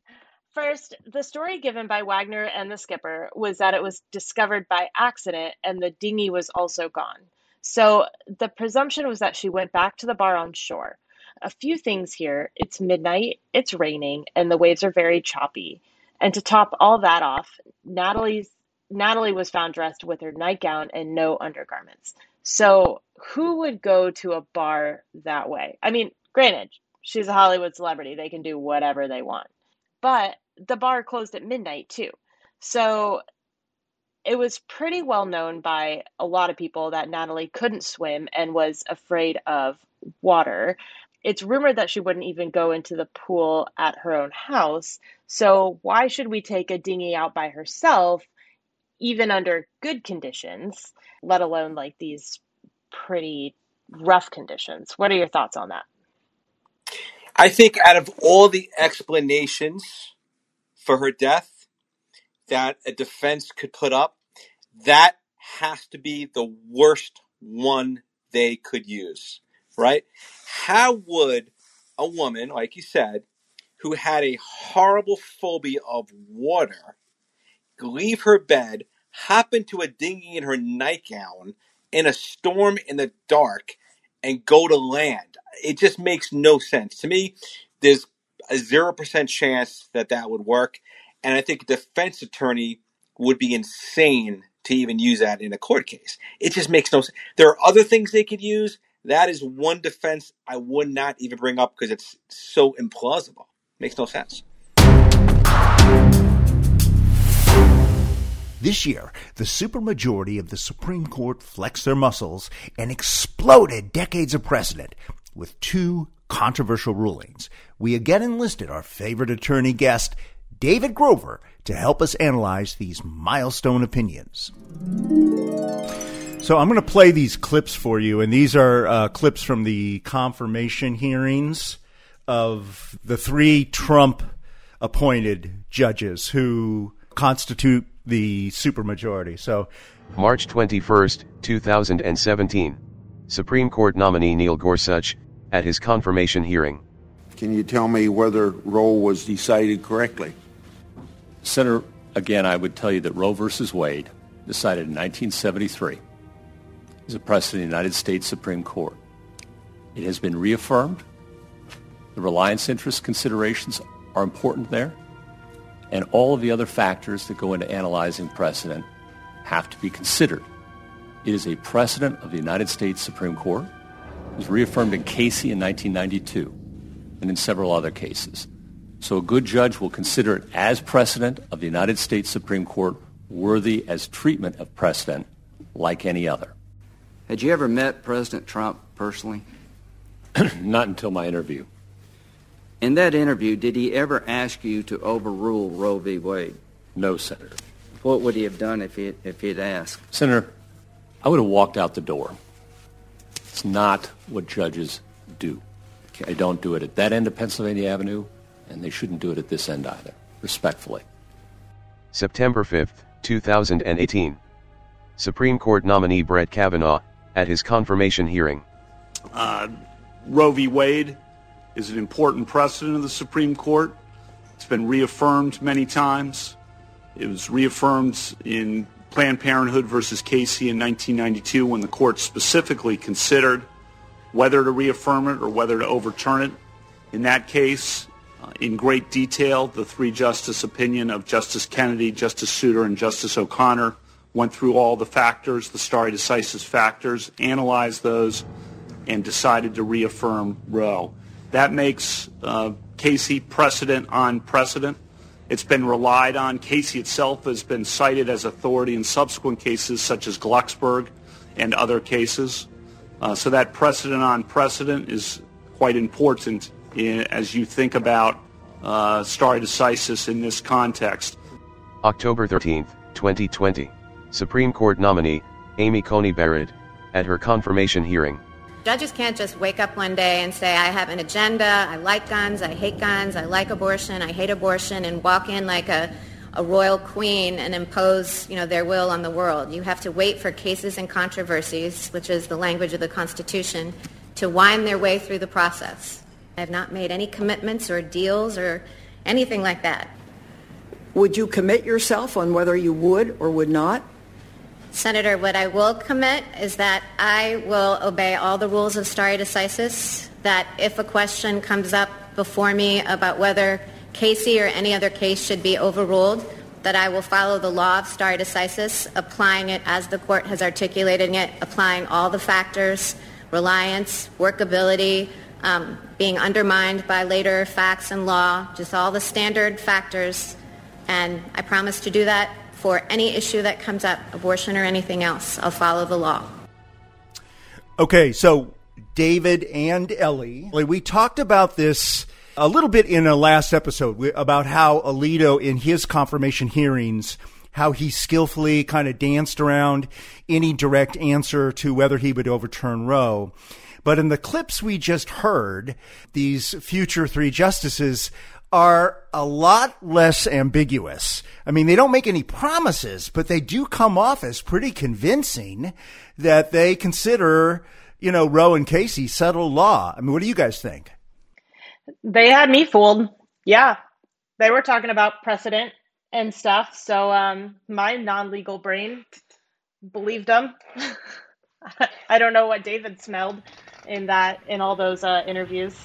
First, the story given by Wagner and the skipper was that it was discovered by accident and the dinghy was also gone. So, the presumption was that she went back to the bar on shore. A few things here it's midnight, it's raining, and the waves are very choppy. And to top all that off, Natalie's Natalie was found dressed with her nightgown and no undergarments. So, who would go to a bar that way? I mean, granted, she's a Hollywood celebrity. They can do whatever they want. But the bar closed at midnight too. So it was pretty well known by a lot of people that Natalie couldn't swim and was afraid of water. It's rumored that she wouldn't even go into the pool at her own house. So why should we take a dinghy out by herself, even under good conditions, let alone like these pretty rough conditions? What are your thoughts on that? I think out of all the explanations for her death that a defense could put up, that has to be the worst one they could use, right? How would a woman, like you said, who had a horrible phobia of water, leave her bed, hop into a dinghy in her nightgown in a storm in the dark, and go to land? It just makes no sense. To me, there's a 0% chance that that would work. And I think a defense attorney would be insane to even use that in a court case. It just makes no sense. There are other things they could use. That is one defense I would not even bring up because it's so implausible. Makes no sense. This year, the supermajority of the Supreme Court flexed their muscles and exploded decades of precedent with two controversial rulings. We again enlisted our favorite attorney guest, David Grover, to help us analyze these milestone opinions. So I'm going to play these clips for you, and these are uh, clips from the confirmation hearings of the three Trump appointed judges who constitute the supermajority. So, March 21, 2017. Supreme Court nominee Neil Gorsuch, at his confirmation hearing. Can you tell me whether Roe was decided correctly? Senator, again, I would tell you that Roe versus Wade, decided in 1973, is a precedent in the United States Supreme Court. It has been reaffirmed. The reliance interest considerations are important there. And all of the other factors that go into analyzing precedent have to be considered. It is a precedent of the United States Supreme Court. It was reaffirmed in Casey in 1992 and in several other cases. So a good judge will consider it as precedent of the United States Supreme Court worthy as treatment of precedent like any other. Had you ever met President Trump personally? Not until my interview. In that interview, did he ever ask you to overrule Roe v. Wade? No, Senator. What would he have done if he if he'd asked? Senator, I would have walked out the door. It's not what judges do. They don't do it at that end of Pennsylvania Avenue, and they shouldn't do it at this end either, respectfully. September 5, 2018. Supreme Court nominee Brett Kavanaugh, at his confirmation hearing. Uh, Roe v. Wade is an important precedent of the Supreme Court. It's been reaffirmed many times. It was reaffirmed in Planned Parenthood versus Casey in 1992 when the court specifically considered whether to reaffirm it or whether to overturn it. In that case, uh, in great detail, the three justice opinion of Justice Kennedy, Justice Souter, and Justice O'Connor went through all the factors, the stare decisis factors, analyzed those, and decided to reaffirm Roe. That makes uh, Casey precedent on precedent. It's been relied on. Casey itself has been cited as authority in subsequent cases such as Glucksberg and other cases. Uh, so that precedent on precedent is quite important in, as you think about uh, stare decisis in this context. October 13, 2020. Supreme Court nominee, Amy Coney Barrett, at her confirmation hearing. Judges can't just wake up one day and say, I have an agenda, I like guns, I hate guns, I like abortion, I hate abortion, and walk in like a a royal queen and impose, you know, their will on the world. You have to wait for cases and controversies, which is the language of the Constitution, to wind their way through the process. I have not made any commitments or deals or anything like that. Would you commit yourself on whether you would or would not? Senator, what I will commit is that I will obey all the rules of stare decisis, that if a question comes up before me about whether Casey or any other case should be overruled, that I will follow the law of stare decisis, applying it as the court has articulated it, applying all the factors, reliance, workability, um, being undermined by later facts and law, just all the standard factors. And I promise to do that for any issue that comes up, abortion or anything else. I'll follow the law. Okay, so David and Ellie, we talked about this a little bit in a last episode about how Alito in his confirmation hearings how he skillfully kind of danced around any direct answer to whether he would overturn Roe. But in the clips we just heard, these future three justices are a lot less ambiguous. I mean, they don't make any promises, but they do come off as pretty convincing that they consider, you know, Roe and Casey settled law. I mean, what do you guys think? They had me fooled. Yeah. They were talking about precedent and stuff. So um, my non legal brain believed them. I don't know what David smelled in that in all those uh, interviews.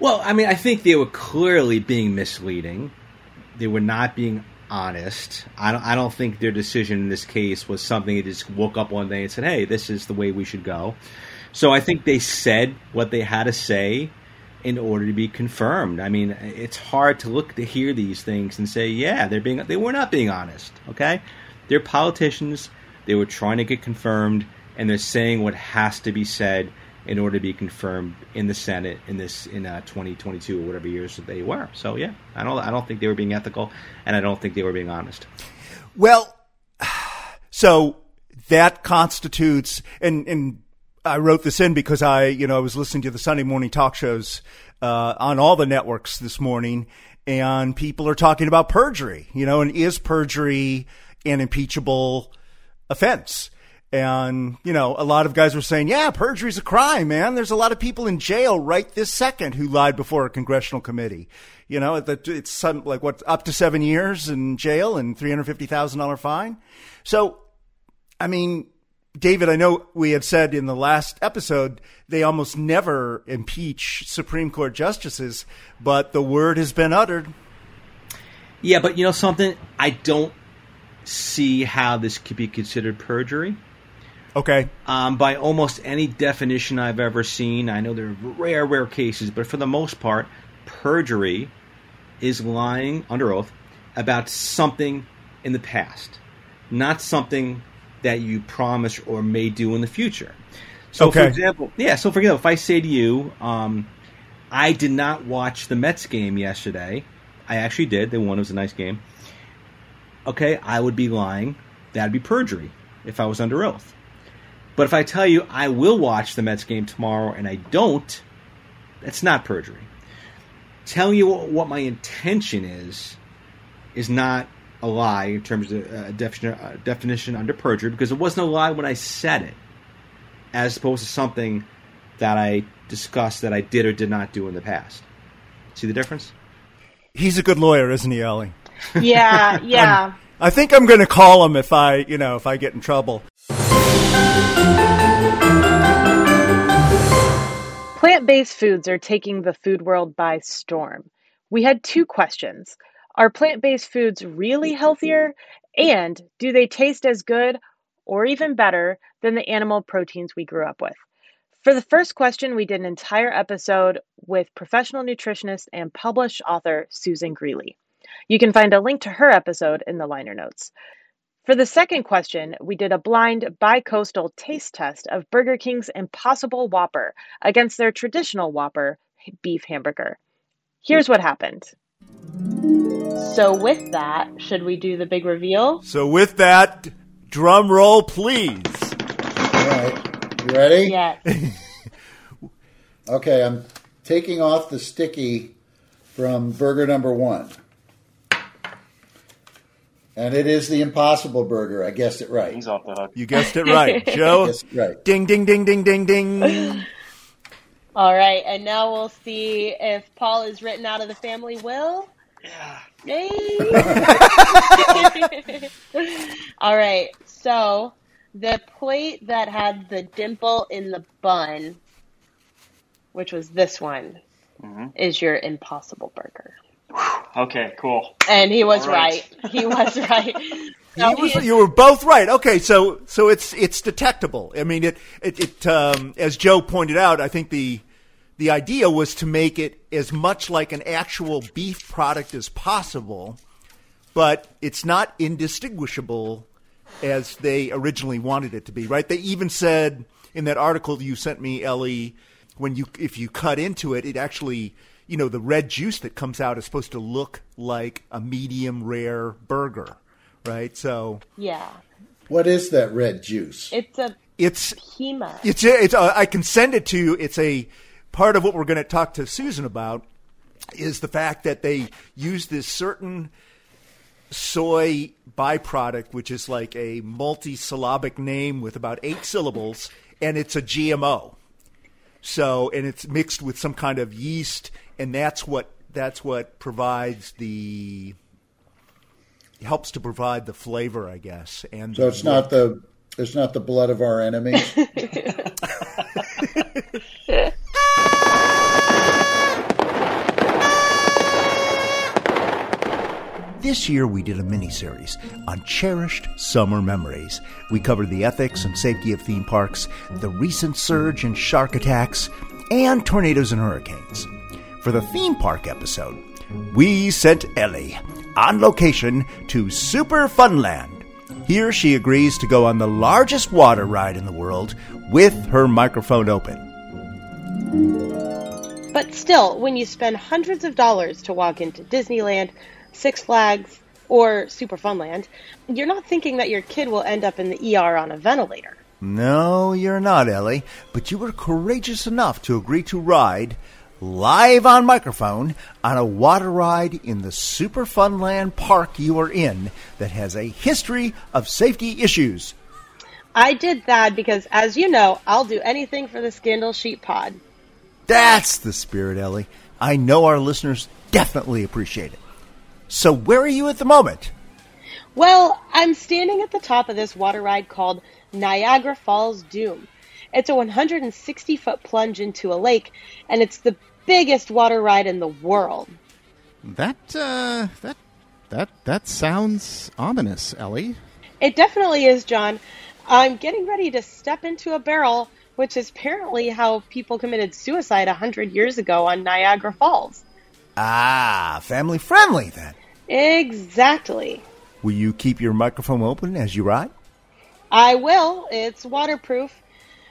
Well, I mean, I think they were clearly being misleading. They were not being honest. I don't, I don't think their decision in this case was something they just woke up one day and said, "Hey, this is the way we should go." So I think they said what they had to say in order to be confirmed. I mean, it's hard to look to hear these things and say, "Yeah, they're being they were not being honest." Okay, they're politicians. They were trying to get confirmed, and they're saying what has to be said in order to be confirmed in the Senate in this in uh, 2022 or whatever years that they were. So yeah, I don't I don't think they were being ethical, and I don't think they were being honest. Well, so that constitutes and and I wrote this in because I you know I was listening to the Sunday morning talk shows uh, on all the networks this morning, and people are talking about perjury. You know, and is perjury an impeachable offense? And, you know, a lot of guys were saying, yeah, perjury's a crime, man. There's a lot of people in jail right this second who lied before a congressional committee. You know, it's some, like what, up to seven years in jail and $350,000 fine. So, I mean, David, I know we had said in the last episode they almost never impeach Supreme Court justices, but the word has been uttered. Yeah, but you know something? I don't see how this could be considered perjury. Okay. Um, by almost any definition I've ever seen, I know there are rare, rare cases, but for the most part, perjury is lying under oath about something in the past, not something that you promise or may do in the future. So, okay. for example, yeah. So, for example, if I say to you, um, I did not watch the Mets game yesterday. I actually did. They won. It was a nice game. Okay, I would be lying. That'd be perjury if I was under oath. But if I tell you I will watch the Mets game tomorrow and I don't, that's not perjury. Telling you what my intention is is not a lie in terms of uh, definition, uh, definition under perjury because it wasn't a lie when I said it, as opposed to something that I discussed that I did or did not do in the past. See the difference? He's a good lawyer, isn't he, Ellie? Yeah, yeah. I think I'm going to call him if I, you know, if I get in trouble. Plant based foods are taking the food world by storm. We had two questions Are plant based foods really healthier? And do they taste as good or even better than the animal proteins we grew up with? For the first question, we did an entire episode with professional nutritionist and published author Susan Greeley. You can find a link to her episode in the liner notes. For the second question, we did a blind bi-coastal taste test of Burger King's Impossible Whopper against their traditional Whopper beef hamburger. Here's what happened. So, with that, should we do the big reveal? So, with that, drum roll, please. All right. You ready? Yes. okay, I'm taking off the sticky from burger number one. And it is the Impossible Burger. I guessed it right. He's off the hook. You guessed it right, Joe. Guessed it right. Ding, ding, ding, ding, ding, ding. All right, and now we'll see if Paul is written out of the family will. Yeah. Yay! All right, so the plate that had the dimple in the bun, which was this one, Mhm. is your Impossible Burger. Okay, cool. And he was All right. right. He was right. So You, was- he is- you were both right. Okay, so so it's it's detectable. I mean, it it, it um, as Joe pointed out, I think the the idea was to make it as much like an actual beef product as possible, but it's not indistinguishable as they originally wanted it to be. Right? They even said in that article you sent me, Ellie, when you if you cut into it, it actually you know the red juice that comes out is supposed to look like a medium rare burger, right? So yeah, What is that red juice? it's a it's Pima. it's it's uh, I can send it to you. It's a part of what we're going to talk to Susan about is the fact that they use this certain soy byproduct, which is like a multi-syllabic name with about eight syllables, and it's a GMO. So, and it's mixed with some kind of yeast, and that's what that's what provides the helps to provide the flavor, I guess. And So it's not the it's not the blood of our enemies. This year, we did a mini-series on cherished summer memories. We covered the ethics and safety of theme parks, the recent surge in shark attacks, and tornadoes and hurricanes. For the theme park episode, we sent Ellie on location to Super Funland. Here, she agrees to go on the largest water ride in the world with her microphone open. But still, when you spend hundreds of dollars to walk into Disneyland, Six Flags, or Super Funland, you're not thinking that your kid will end up in the ER on a ventilator. No, you're not, Ellie, but you were courageous enough to agree to ride live on microphone on a water ride in the Super Funland park you are in that has a history of safety issues. I did that because, as you know, I'll do anything for the Scandal Sheet Pod. That's the spirit, Ellie. I know our listeners definitely appreciate it. So, where are you at the moment? Well, I'm standing at the top of this water ride called Niagara Falls Doom. It's a 160 foot plunge into a lake, and it's the biggest water ride in the world. That uh, that that that sounds ominous, Ellie. It definitely is, John. I'm getting ready to step into a barrel, which is apparently how people committed suicide a 100 years ago on Niagara Falls. Ah, family friendly then. Exactly. Will you keep your microphone open as you ride? I will. It's waterproof.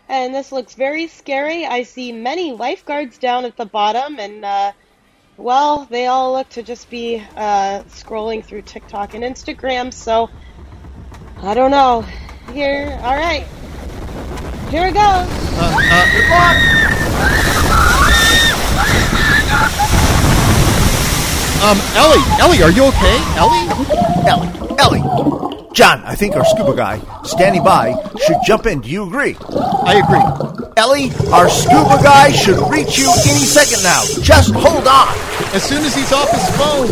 And this looks very scary. I see many lifeguards down at the bottom, and, uh, well, they all look to just be uh, scrolling through TikTok and Instagram, so I don't know. Here, all right. Here it goes. Luck. Um, Ellie, Ellie, are you okay? Ellie, Ellie, Ellie. John, I think our scuba guy standing by should jump in. Do you agree? I agree. Ellie, our scuba guy should reach you any second now. Just hold on. As soon as he's off his phone.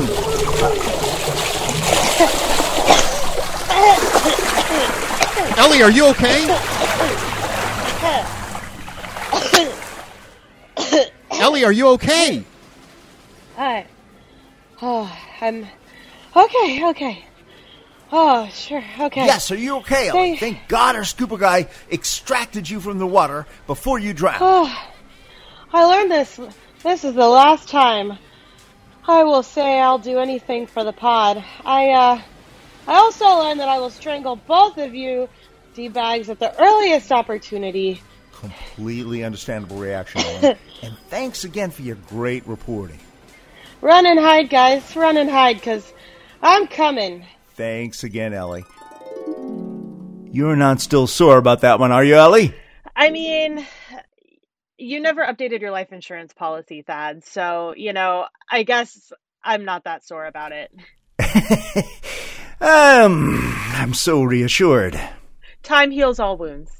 Ellie, are you okay? Ellie, are you okay? Hi. Oh, I'm okay. Okay. Oh, sure. Okay. Yes, are you okay, Thank- Thank God our scuba guy extracted you from the water before you drowned. Oh, I learned this. This is the last time I will say I'll do anything for the pod. I, uh, I also learned that I will strangle both of you, D-bags, at the earliest opportunity. Completely understandable reaction, and thanks again for your great reporting. Run and hide, guys. Run and hide, because I'm coming. Thanks again, Ellie. You're not still sore about that one, are you, Ellie? I mean, you never updated your life insurance policy, Thad, so, you know, I guess I'm not that sore about it. Um, I'm so reassured. Time heals all wounds.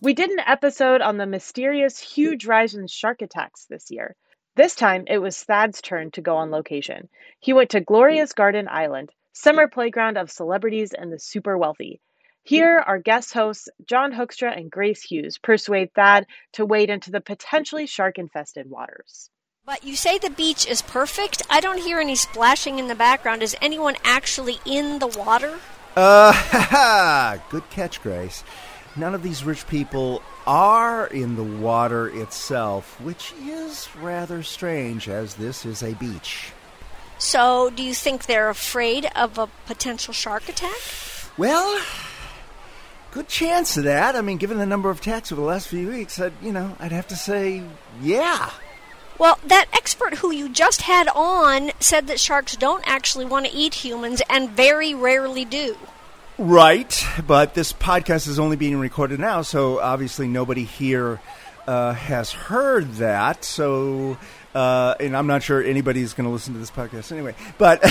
We did an episode on the mysterious huge rise in shark attacks this year. This time, it was Thad's turn to go on location. He went to Gloria's Garden Island, summer playground of celebrities and the super wealthy. Here, our guest hosts, John Hoekstra and Grace Hughes, persuade Thad to wade into the potentially shark infested waters. But you say the beach is perfect. I don't hear any splashing in the background. Is anyone actually in the water? Uh, ha Good catch, Grace. None of these rich people are in the water itself, which is rather strange as this is a beach. So, do you think they're afraid of a potential shark attack? Well, good chance of that. I mean, given the number of attacks over the last few weeks, I'd, you know, I'd have to say, yeah. Well, that expert who you just had on said that sharks don't actually want to eat humans and very rarely do. Right, but this podcast is only being recorded now, so obviously nobody here uh, has heard that. So, uh, and I'm not sure anybody's going to listen to this podcast anyway. But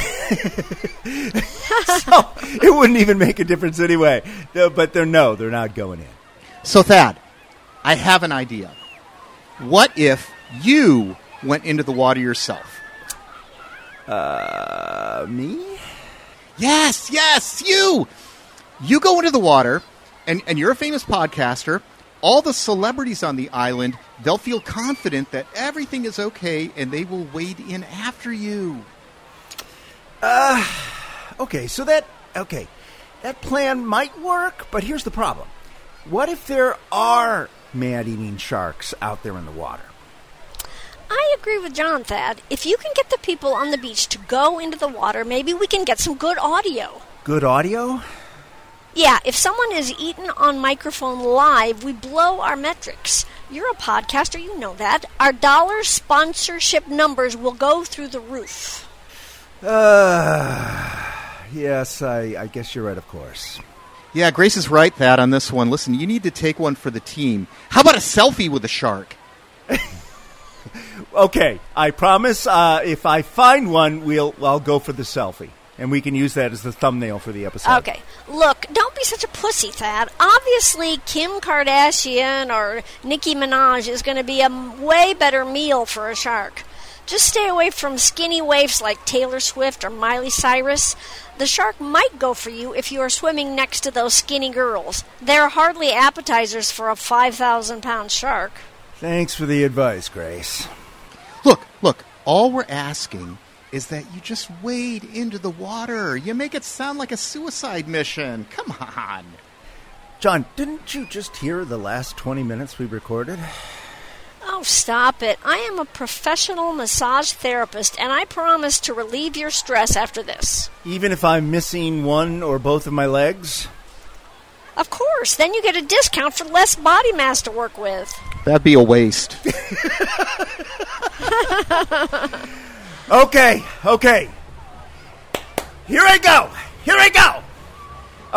so it wouldn't even make a difference anyway. No, but they're no, they're not going in. So Thad, I have an idea. What if you went into the water yourself? Uh, me? Yes, yes, you. You go into the water, and, and you're a famous podcaster. All the celebrities on the island, they'll feel confident that everything is okay, and they will wade in after you. Uh, okay, so that okay, that plan might work, but here's the problem: what if there are man-eating sharks out there in the water? I agree with John, Thad. If you can get the people on the beach to go into the water, maybe we can get some good audio. Good audio? Yeah, if someone is eaten on microphone live, we blow our metrics. You're a podcaster, you know that. Our dollar sponsorship numbers will go through the roof. Uh, yes, I, I guess you're right, of course. Yeah, Grace is right, Thad, on this one. Listen, you need to take one for the team. How about a selfie with a shark? okay, I promise. Uh, if I find one, we'll I'll go for the selfie, and we can use that as the thumbnail for the episode. Okay, look, don't be such a pussy, Thad. Obviously, Kim Kardashian or Nicki Minaj is going to be a way better meal for a shark. Just stay away from skinny waifs like Taylor Swift or Miley Cyrus. The shark might go for you if you are swimming next to those skinny girls. They're hardly appetizers for a 5,000 pound shark. Thanks for the advice, Grace. Look, look, all we're asking is that you just wade into the water. You make it sound like a suicide mission. Come on. John, didn't you just hear the last 20 minutes we recorded? Oh, stop it. I am a professional massage therapist, and I promise to relieve your stress after this. Even if I'm missing one or both of my legs? Of course. Then you get a discount for less body mass to work with. That'd be a waste. okay, okay. Here I go. Here I go.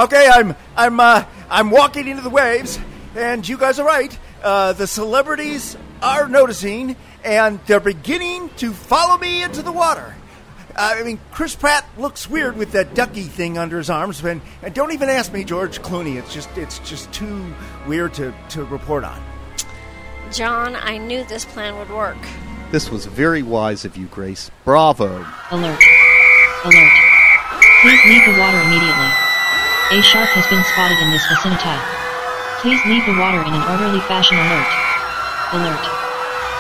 Okay, I'm I'm uh, I'm walking into the waves, and you guys are right. Uh, the celebrities are noticing, and they're beginning to follow me into the water. Uh, I mean, Chris Pratt looks weird with that ducky thing under his arms, and, and don't even ask me George Clooney. It's just it's just too weird to, to report on. John, I knew this plan would work. This was very wise of you, Grace. Bravo. Alert. Alert. Please leave the water immediately. A shark has been spotted in this vicinity. Please leave the water in an orderly fashion. Alert. Alert.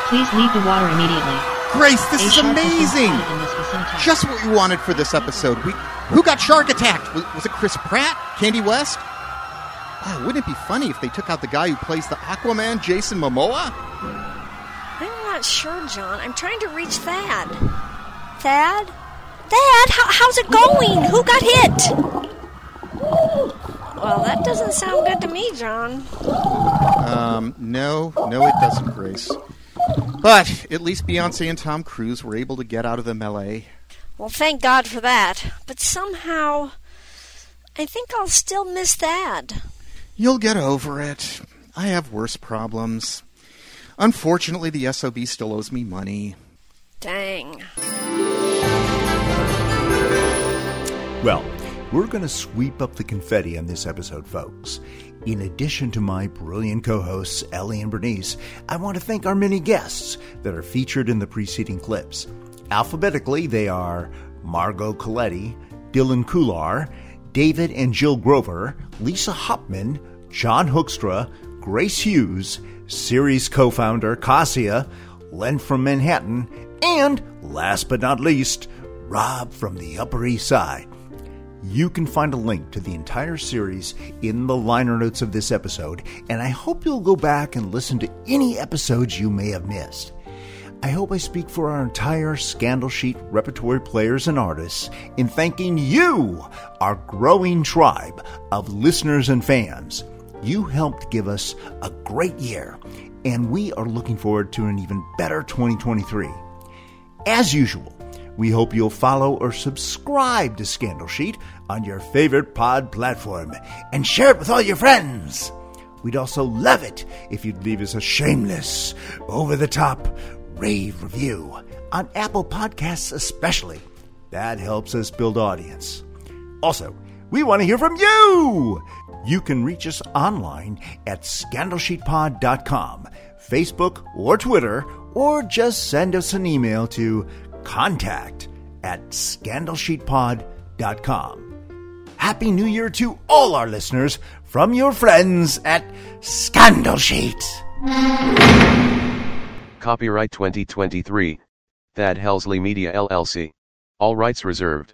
Please leave the water immediately. Grace, this A is shark has been amazing. spotted in this vicinity. Just what we wanted for this episode. We, who got shark attacked? Was, was it Chris Pratt? Kanye West? Wow, wouldn't it be funny if they took out the guy who plays the Aquaman, Jason Momoa? I'm not sure, John. I'm trying to reach Thad. Thad? Thad, how, how's it going? Who got hit? Well, that doesn't sound good to me, John. Um, no, no, it doesn't, Grace. But at least Beyonce and Tom Cruise were able to get out of the melee. Well, thank God for that. But somehow, I think I'll still miss Thad. You'll get over it. I have worse problems. Unfortunately, the SOB still owes me money. Dang. Well, we're going to sweep up the confetti on this episode, folks. In addition to my brilliant co hosts, Ellie and Bernice, I want to thank our many guests that are featured in the preceding clips. Alphabetically, they are Margot Coletti, Dylan Kular, David and Jill Grover, Lisa Hopman, John Hoekstra, Grace Hughes, series co founder Cassia, Len from Manhattan, and last but not least, Rob from the Upper East Side. You can find a link to the entire series in the liner notes of this episode, and I hope you'll go back and listen to any episodes you may have missed. I hope I speak for our entire Scandal Sheet repertory players and artists in thanking you, our growing tribe of listeners and fans. You helped give us a great year, and we are looking forward to an even better 2023. As usual, we hope you'll follow or subscribe to Scandal Sheet on your favorite pod platform and share it with all your friends. We'd also love it if you'd leave us a shameless, over the top rave review on Apple Podcasts, especially. That helps us build audience. Also, we want to hear from you. You can reach us online at scandalsheetpod.com, Facebook, or Twitter, or just send us an email to contact at scandalsheetpod.com. Happy New Year to all our listeners from your friends at Scandal Sheet. Copyright 2023. Thad Helsley Media LLC. All rights reserved.